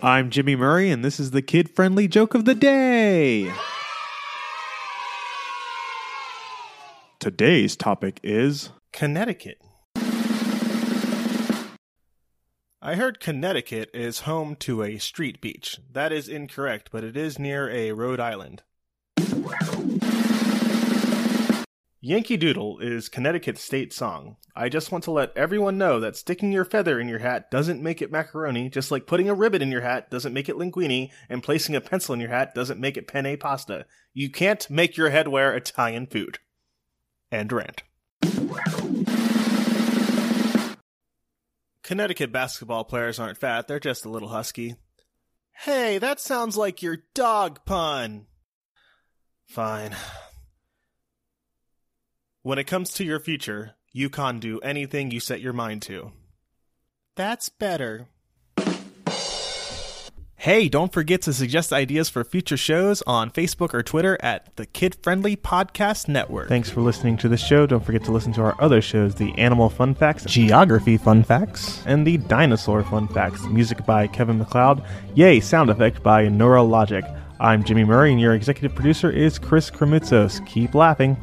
I'm Jimmy Murray, and this is the kid friendly joke of the day. Today's topic is Connecticut. I heard Connecticut is home to a street beach. That is incorrect, but it is near a Rhode Island. Yankee Doodle is Connecticut's state song. I just want to let everyone know that sticking your feather in your hat doesn't make it macaroni, just like putting a ribbon in your hat doesn't make it linguine, and placing a pencil in your hat doesn't make it penne pasta. You can't make your head wear Italian food. End rant. Connecticut basketball players aren't fat, they're just a little husky. Hey, that sounds like your dog pun. Fine. When it comes to your future, you can do anything you set your mind to. That's better. Hey, don't forget to suggest ideas for future shows on Facebook or Twitter at the Kid Friendly Podcast Network. Thanks for listening to the show. Don't forget to listen to our other shows the Animal Fun Facts, Geography Fun Facts, and the Dinosaur Fun Facts. Music by Kevin MacLeod. Yay, sound effect by Neurologic. I'm Jimmy Murray, and your executive producer is Chris Kremitzos. Keep laughing.